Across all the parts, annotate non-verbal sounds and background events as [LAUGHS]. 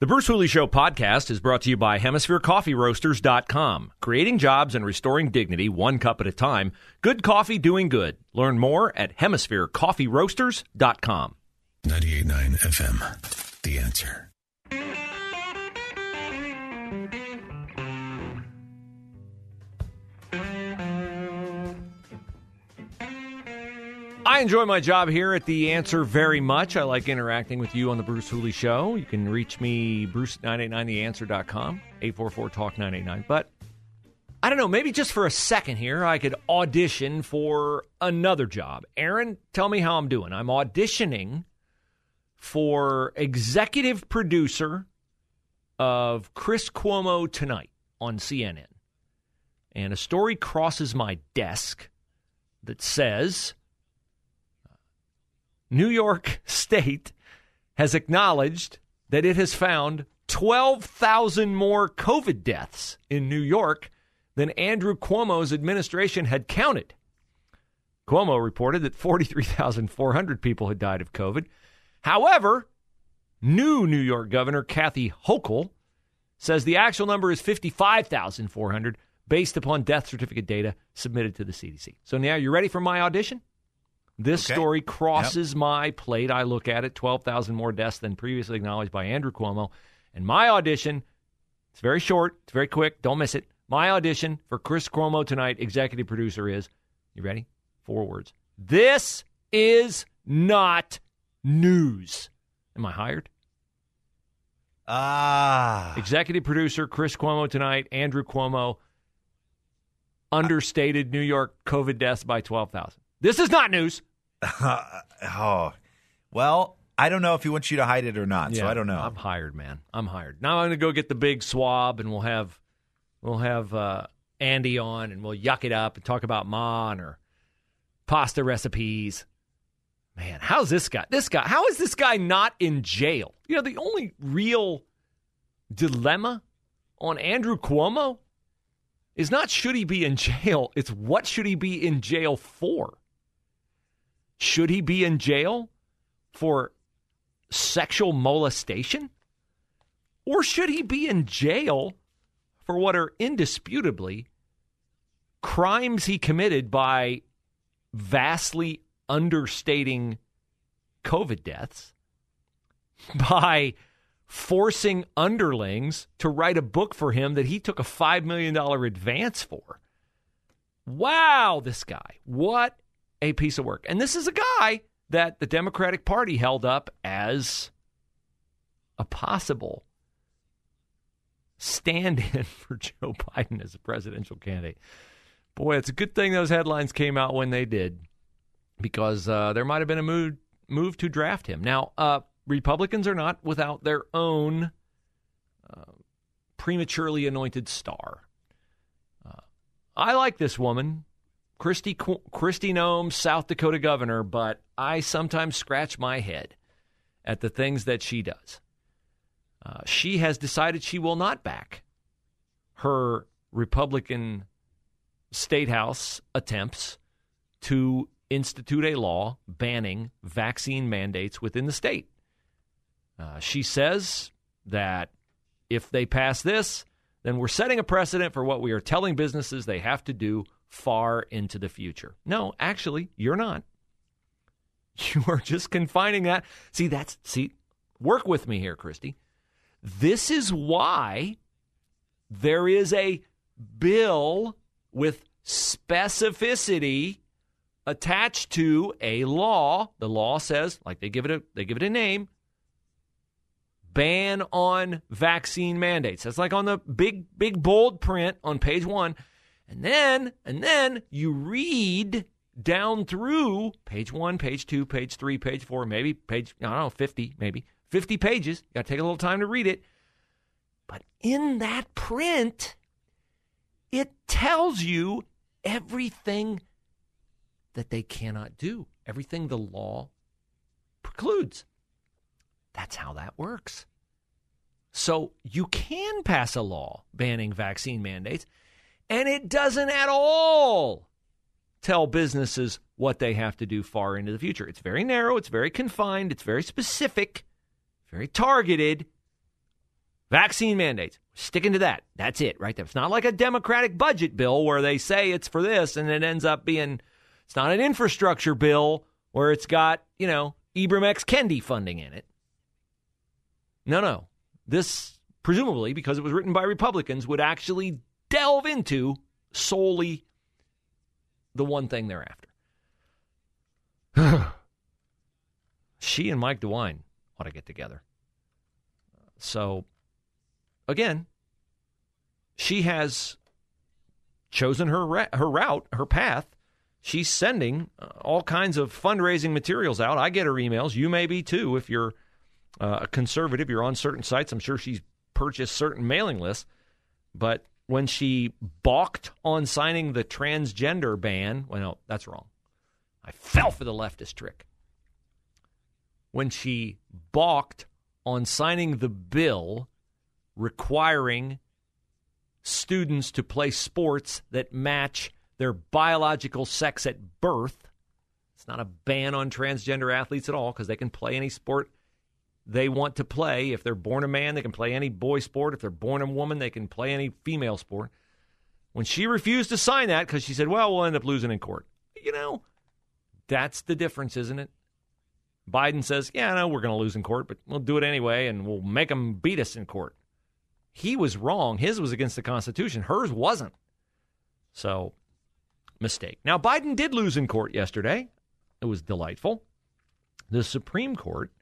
The Bruce Hooley Show podcast is brought to you by HemisphereCoffeeRoasters.com. Creating jobs and restoring dignity one cup at a time. Good coffee doing good. Learn more at HemisphereCoffeeRoasters.com. 98.9 FM. The answer. I enjoy my job here at The Answer very much. I like interacting with you on The Bruce Hooley Show. You can reach me, bruce989theanswer.com, 844-TALK-989. But I don't know, maybe just for a second here, I could audition for another job. Aaron, tell me how I'm doing. I'm auditioning for executive producer of Chris Cuomo Tonight on CNN. And a story crosses my desk that says New York [LAUGHS] State has acknowledged that it has found 12,000 more COVID deaths in New York than Andrew Cuomo's administration had counted. Cuomo reported that 43,400 people had died of COVID. However, new New York Governor Kathy Hochul says the actual number is 55,400 based upon death certificate data submitted to the CDC. So now you're ready for my audition? This Okay. story crosses my plate. I look at it 12,000 more deaths than previously acknowledged by Andrew Cuomo. And my audition, it's very short, it's very quick, don't miss it. My audition for Chris Cuomo tonight, executive producer, is you ready? Four words. This is not news. Am I hired? Ah. Executive producer Chris Cuomo tonight, Andrew Cuomo understated New York COVID deaths by 12,000. This is not news. [LAUGHS] oh. Well, I don't know if he wants you to hide it or not, so I don't know. I'm hired, man. I'm hired. Now I'm going to go get the big swab, and we'll have we'll have uh, Andy on, and we'll yuck it up and talk about mon or pasta recipes. Man, how's this guy? This guy? How is this guy not in jail? You know, the only real dilemma on Andrew Cuomo is not should he be in jail. It's what should he be in jail for? Should he be in jail for sexual molestation? Or should he be in jail for what are indisputably crimes he committed by vastly understating COVID deaths, by forcing underlings to write a book for him that he took a $5 million advance for? Wow, this guy. What a piece of work. And this is a guy that the Democratic Party held up as a possible stand in [LAUGHS] for Joe Biden as a presidential candidate. Boy, it's a good thing those headlines came out when they did because uh, there might have been a move, move to draft him. Now, uh, Republicans are not without their own uh, prematurely anointed star. Uh, I like this woman, Kristi Kristi Noem, South Dakota governor, but I sometimes scratch my head at the things that she does. Uh, she has decided she will not back her Republican state house attempts to institute a law banning vaccine mandates within the state. Uh, she says that if they pass this, then we're setting a precedent for what we are telling businesses they have to do far into the future. No, actually, you're not. [LAUGHS] You are just confining that. See, that's, see, work with me here, Kristi. This is why there is a bill with specificity attached to a law. The law says, like they give it a they give it a name, ban on vaccine mandates. That's like on the big big bold print on page 1. And then and then you read down through page 1, page 2, page 3, page 4, maybe page I don't know 50, maybe 50 pages. You got to take a little time to read it. But in that print, it tells you everything that they cannot do, everything the law precludes. That's how that works. So you can pass a law banning vaccine mandates, and it doesn't at all tell businesses what they have to do far into the future. It's very narrow, it's very confined, it's very specific, very targeted. Vaccine mandates, sticking to that. That's it, right there. It's not like a Democratic budget bill where they say it's for this and it ends up being, it's not an infrastructure bill where it's got, you know, Ibram X. Kendi funding in it. No, no. This, presumably, because it was written by Republicans, would actually delve into solely the one thing they're after. [SIGHS] she and Mike DeWine ought to get together. So, again, she has chosen her her route, her path. She's sending uh, all kinds of fundraising materials out. I get her emails. You may be too if you're uh, a conservative. You're on certain sites. I'm sure she's purchased certain mailing lists. But when she balked on signing the transgender ban, well, no, that's wrong. I fell for the leftist trick. When she balked on signing the bill requiring students to play sports that match their biological sex at birth. It's not a ban on transgender athletes at all because they can play any sport they want to play. If they're born a man, they can play any boy sport. If they're born a woman, they can play any female sport. When she refused to sign that because she said, well, we'll end up losing in court. You know, that's the difference, isn't it? Biden says, yeah, no, we're going to lose in court, but we'll do it anyway and we'll make them beat us in court. He was wrong. His was against the Constitution, hers wasn't. So, mistake. Now, Biden did lose in court yesterday. It was delightful. The Supreme Court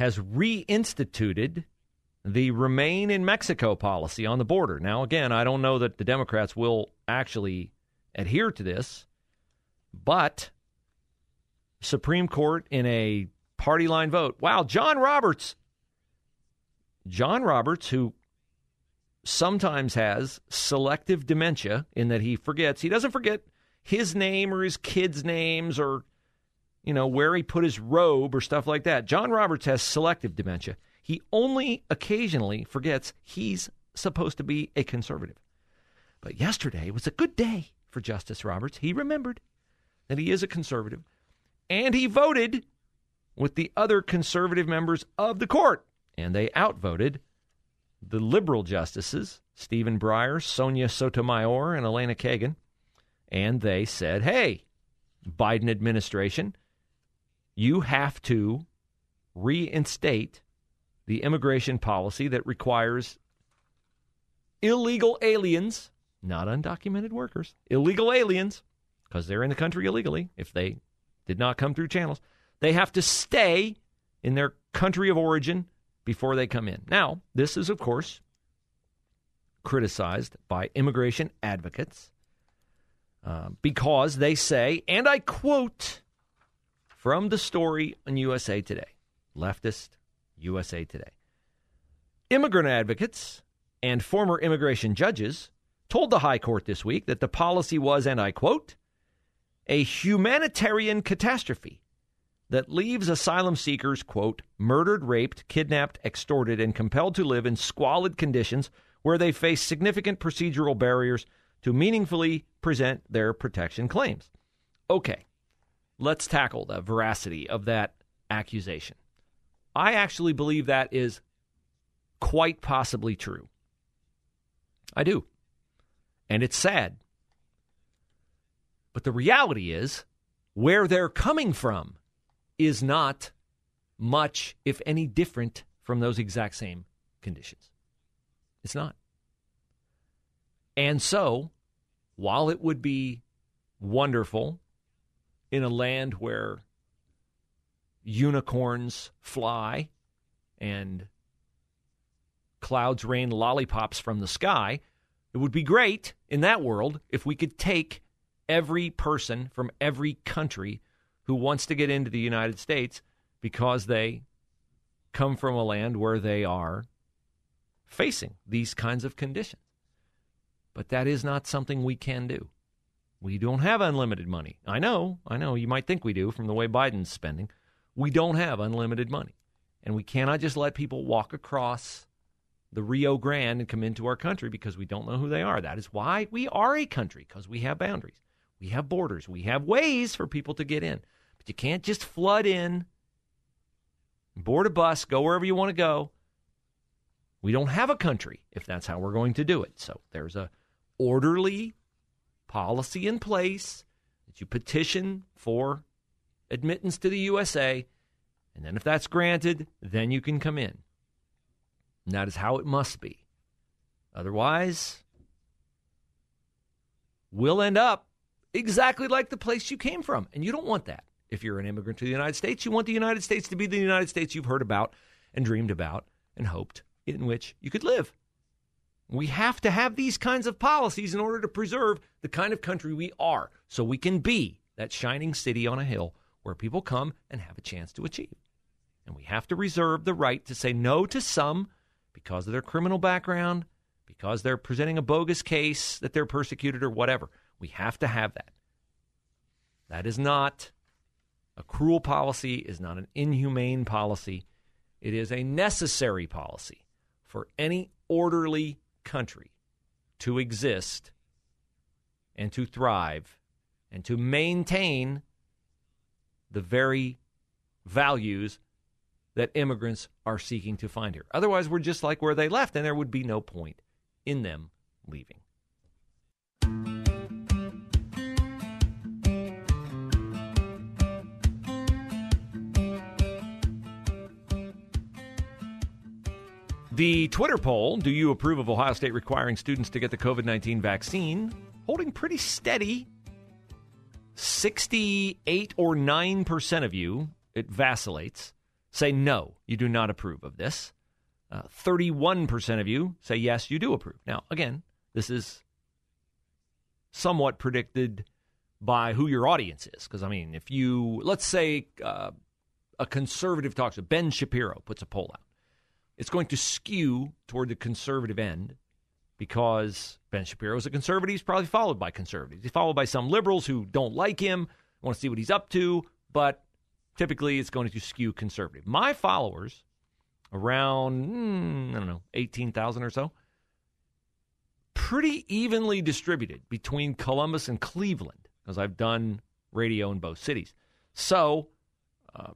has reinstituted the remain in Mexico policy on the border. Now, again, I don't know that the Democrats will actually adhere to this, but Supreme Court in a party line vote. Wow, John Roberts. John Roberts, who sometimes has selective dementia in that he forgets, he doesn't forget his name or his kids' names or you know, where he put his robe or stuff like that. John Roberts has selective dementia. He only occasionally forgets he's supposed to be a conservative. But yesterday was a good day for Justice Roberts. He remembered that he is a conservative, and he voted with the other conservative members of the court, and they outvoted the liberal justices, Stephen Breyer, Sonia Sotomayor, and Elena Kagan, and they said, hey, Biden administration, you have to reinstate the immigration policy that requires illegal aliens, not undocumented workers, illegal aliens, because they're in the country illegally if they did not come through channels, they have to stay in their country of origin before they come in. Now, this is, of course, criticized by immigration advocates uh, because they say, and I quote, from the story on USA Today, leftist USA Today. Immigrant advocates and former immigration judges told the High Court this week that the policy was, and I quote, a humanitarian catastrophe that leaves asylum seekers, quote, murdered, raped, kidnapped, extorted, and compelled to live in squalid conditions where they face significant procedural barriers to meaningfully present their protection claims. Okay, let's tackle the veracity of that accusation. I actually believe that is quite possibly true. I do. And it's sad. But the reality is, where they're coming from is not much, if any, different from those exact same conditions. It's not. And so, while it would be wonderful in a land where unicorns fly and clouds rain lollipops from the sky. It would be great in that world if we could take every person from every country who wants to get into the United States because they come from a land where they are facing these kinds of conditions. But that is not something we can do. We don't have unlimited money. I know, I know, you might think we do from the way Biden's spending. We don't have unlimited money. And we cannot just let people walk across the Rio Grande and come into our country because we don't know who they are. That is why we are a country, because we have boundaries, we have borders, we have ways for people to get in. But you can't just flood in, board a bus, go wherever you want to go. We don't have a country if that's how we're going to do it. So there's a orderly policy in place that you petition for admittance to the USA. And then if that's granted, then you can come in. And that is how it must be. Otherwise, we'll end up exactly like the place you came from. And you don't want that. If you're an immigrant to the United States, you want the United States to be the United States you've heard about and dreamed about and hoped in which you could live. We have to have these kinds of policies in order to preserve the kind of country we are so we can be that shining city on a hill where people come and have a chance to achieve. And we have to reserve the right to say no to some because of their criminal background, because they're presenting a bogus case that they're persecuted or whatever. We have to have that. That is not a cruel policy, is not an inhumane policy. It is a necessary policy for any orderly country to exist and to thrive and to maintain the very values that immigrants are seeking to find here. Otherwise, we're just like where they left, and there would be no point in them leaving. The Twitter poll Do you approve of Ohio State requiring students to get the COVID 19 vaccine? Holding pretty steady. 68 or 9% of you, it vacillates, say no, you do not approve of this. Uh, 31% of you say yes, you do approve. Now, again, this is somewhat predicted by who your audience is. Because, I mean, if you, let's say uh, a conservative talks, Ben Shapiro puts a poll out it's going to skew toward the conservative end because Ben Shapiro is a conservative. He's probably followed by conservatives. He's followed by some liberals who don't like him, want to see what he's up to, but typically it's going to skew conservative. My followers, around, hmm, I don't know, 18,000 or so, pretty evenly distributed between Columbus and Cleveland because I've done radio in both cities. So uh,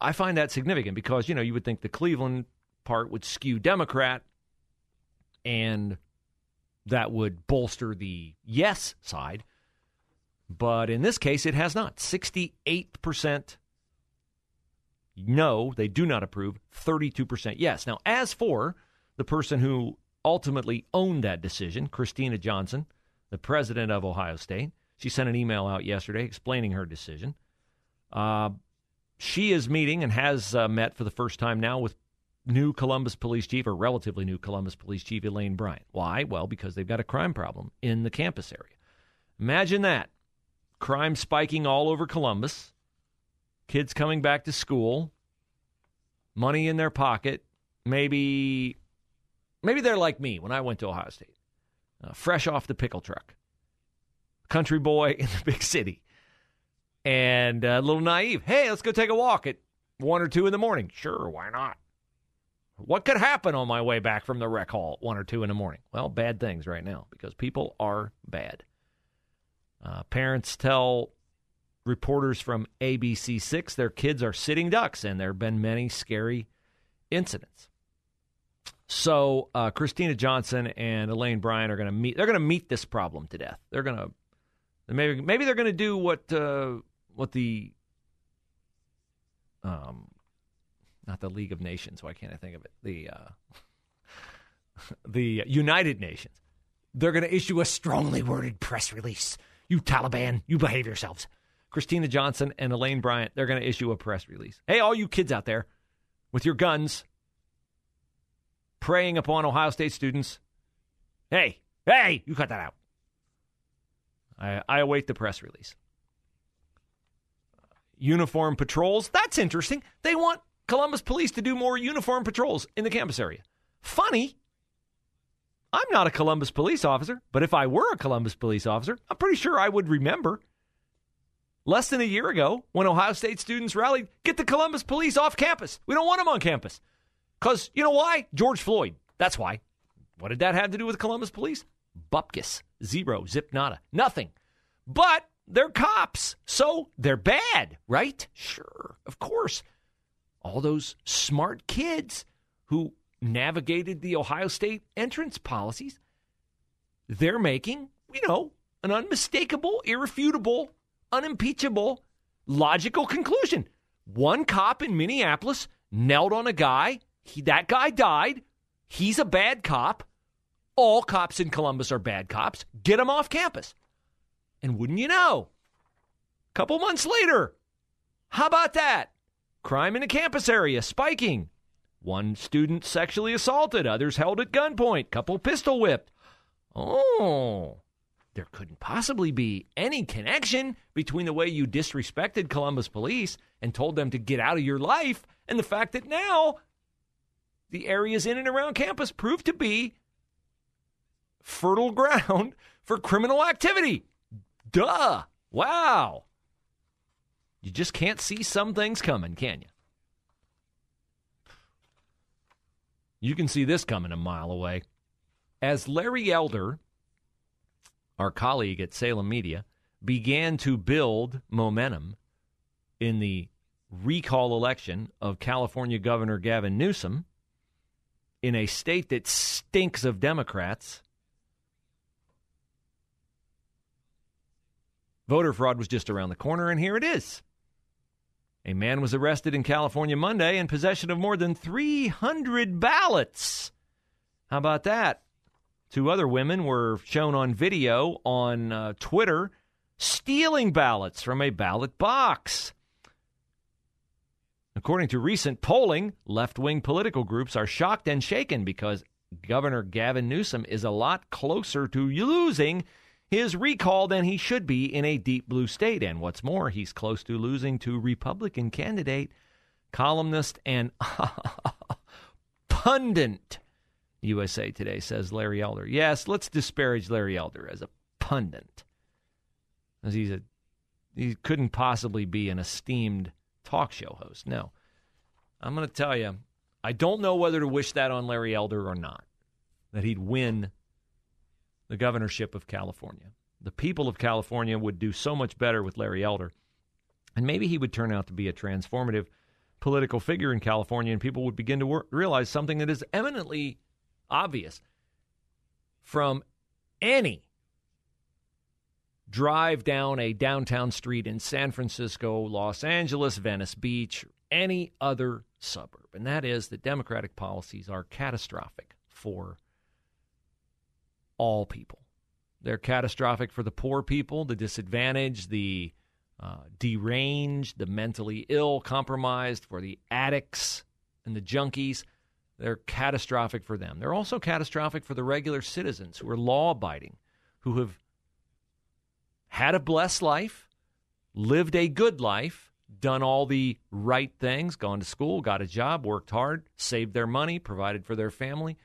I find that significant because, you know, you would think the Cleveland part would skew Democrat, and that would bolster the yes side. But in this case, it has not. 68% no, they do not approve, 32% yes. Now, as for the person who ultimately owned that decision, Kristina Johnson, the president of Ohio State, she sent an email out yesterday explaining her decision. Uh, she is meeting and has uh, met for the first time now with new Columbus Police Chief, or relatively new Columbus Police Chief, Elaine Bryant. Why? Well, because they've got a crime problem in the campus area. Imagine that. Crime spiking all over Columbus, kids coming back to school, money in their pocket. Maybe, maybe they're like me when I went to Ohio State, uh, fresh off the pickle truck, country boy [LAUGHS] in the big city, and a little naive. Hey, let's go take a walk at one or two in the morning. Sure, why not? What could happen on my way back from the rec hall at 1 or 2 in the morning? Well, bad things right now because people are bad. Uh, parents tell reporters from ABC6 their kids are sitting ducks, and there have been many scary incidents. So uh, Kristina Johnson and Elaine Bryant are going to meet. They're going to meet this problem to death. They're going to maybe maybe they're going to do what uh, what the um, not the League of Nations. Why can't I think of it? The uh, [LAUGHS] the United Nations. They're going to issue a strongly worded press release. You Taliban, you behave yourselves. Kristina Johnson and Elaine Bryant, they're going to issue a press release. Hey, all you kids out there with your guns preying upon Ohio State students. Hey, hey, you cut that out. I, I await the press release. Uniform patrols, that's interesting. They want Columbus police to do more uniform patrols in the campus area. Funny. I'm not a Columbus police officer, but if I were a Columbus police officer, I'm pretty sure I would remember. Less than a year ago, when Ohio State students rallied, get the Columbus police off campus. We don't want them on campus. Because you know why? George Floyd. That's why. What did that have to do with Columbus police? Bupkis. Zero. Zip nada. Nothing. But they're cops, so they're bad, right? Sure, of course. All those smart kids who navigated the Ohio State entrance policies, they're making, you know, an unmistakable, irrefutable, unimpeachable, logical conclusion. One cop in Minneapolis knelt on a guy. He, that guy died. He's a bad cop. All cops in Columbus are bad cops. Get them off campus. And wouldn't you know, a couple months later, how about that? Crime in a campus area spiking. One student sexually assaulted, others held at gunpoint, couple pistol whipped. Oh, there couldn't possibly be any connection between the way you disrespected Columbus police and told them to get out of your life and the fact that now the areas in and around campus prove to be fertile [LAUGHS] ground for criminal activity. Duh. Wow. You just can't see some things coming, can you? You can see this coming a mile away. As Larry Elder, our colleague at Salem Media, began to build momentum in the recall election of California Governor Gavin Newsom in a state that stinks of Democrats, voter fraud was just around the corner, and here it is. A man was arrested in California Monday in possession of more than 300 ballots. How about that? Two other women were shown on video on uh, Twitter stealing ballots from a ballot box. According to recent polling, left wing political groups are shocked and shaken because Governor Gavin Newsom is a lot closer to losing his recall than he should be in a deep blue state. And what's more, he's close to losing to Republican candidate, columnist, and [LAUGHS] pundit. USA Today says Larry Elder. Yes, let's disparage Larry Elder as a pundit. As he's a he couldn't possibly be an esteemed talk show host. No. I'm going to tell you, I don't know whether to wish that on Larry Elder or not, that he'd win the governorship of California. The people of California would do so much better with Larry Elder. And maybe he would turn out to be a transformative political figure in California, and people would begin to wor- realize something that is eminently obvious from any drive down a downtown street in San Francisco, Los Angeles, Venice Beach, any other suburb. And that is that Democratic policies are catastrophic for all people. They're catastrophic for the poor people, the disadvantaged, the uh, deranged, the mentally ill, compromised, for the addicts and the junkies. They're catastrophic for them. They're also catastrophic for the regular citizens who are law abiding, who have had a blessed life, lived a good life, done all the right things, gone to school, got a job, worked hard, saved their money, provided for their family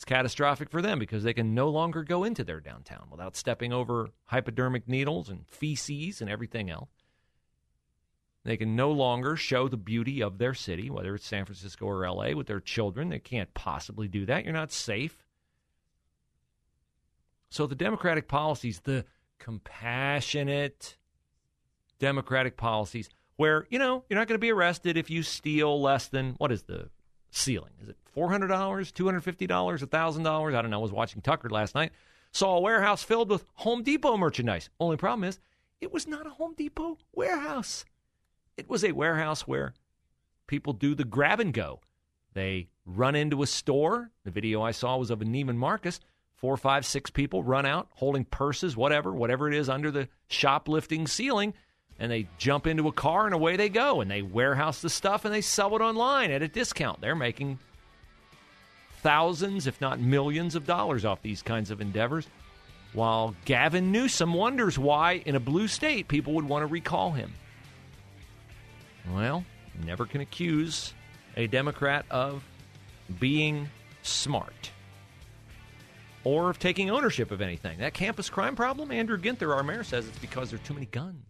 it's catastrophic for them because they can no longer go into their downtown without stepping over hypodermic needles and feces and everything else. They can no longer show the beauty of their city, whether it's San Francisco or LA, with their children. They can't possibly do that. You're not safe. So the Democratic policies, the compassionate Democratic policies, where, you know, you're not going to be arrested if you steal less than, what is the ceiling? Is it $400, $250, $1,000. I don't know. I was watching Tucker last night. Saw a warehouse filled with Home Depot merchandise. Only problem is, it was not a Home Depot warehouse. It was a warehouse where people do the grab and go. They run into a store. The video I saw was of a Neiman Marcus. Four, five, six people run out holding purses, whatever, whatever it is under the shoplifting ceiling and they jump into a car and away they go and they warehouse the stuff and they sell it online at a discount. They're making thousands, if not millions, of dollars off these kinds of endeavors. While Gavin Newsom wonders why, in a blue state, people would want to recall him. Well, never can accuse a Democrat of being smart or of taking ownership of anything. That campus crime problem, Andrew Ginther, our mayor, says it's because there are too many guns.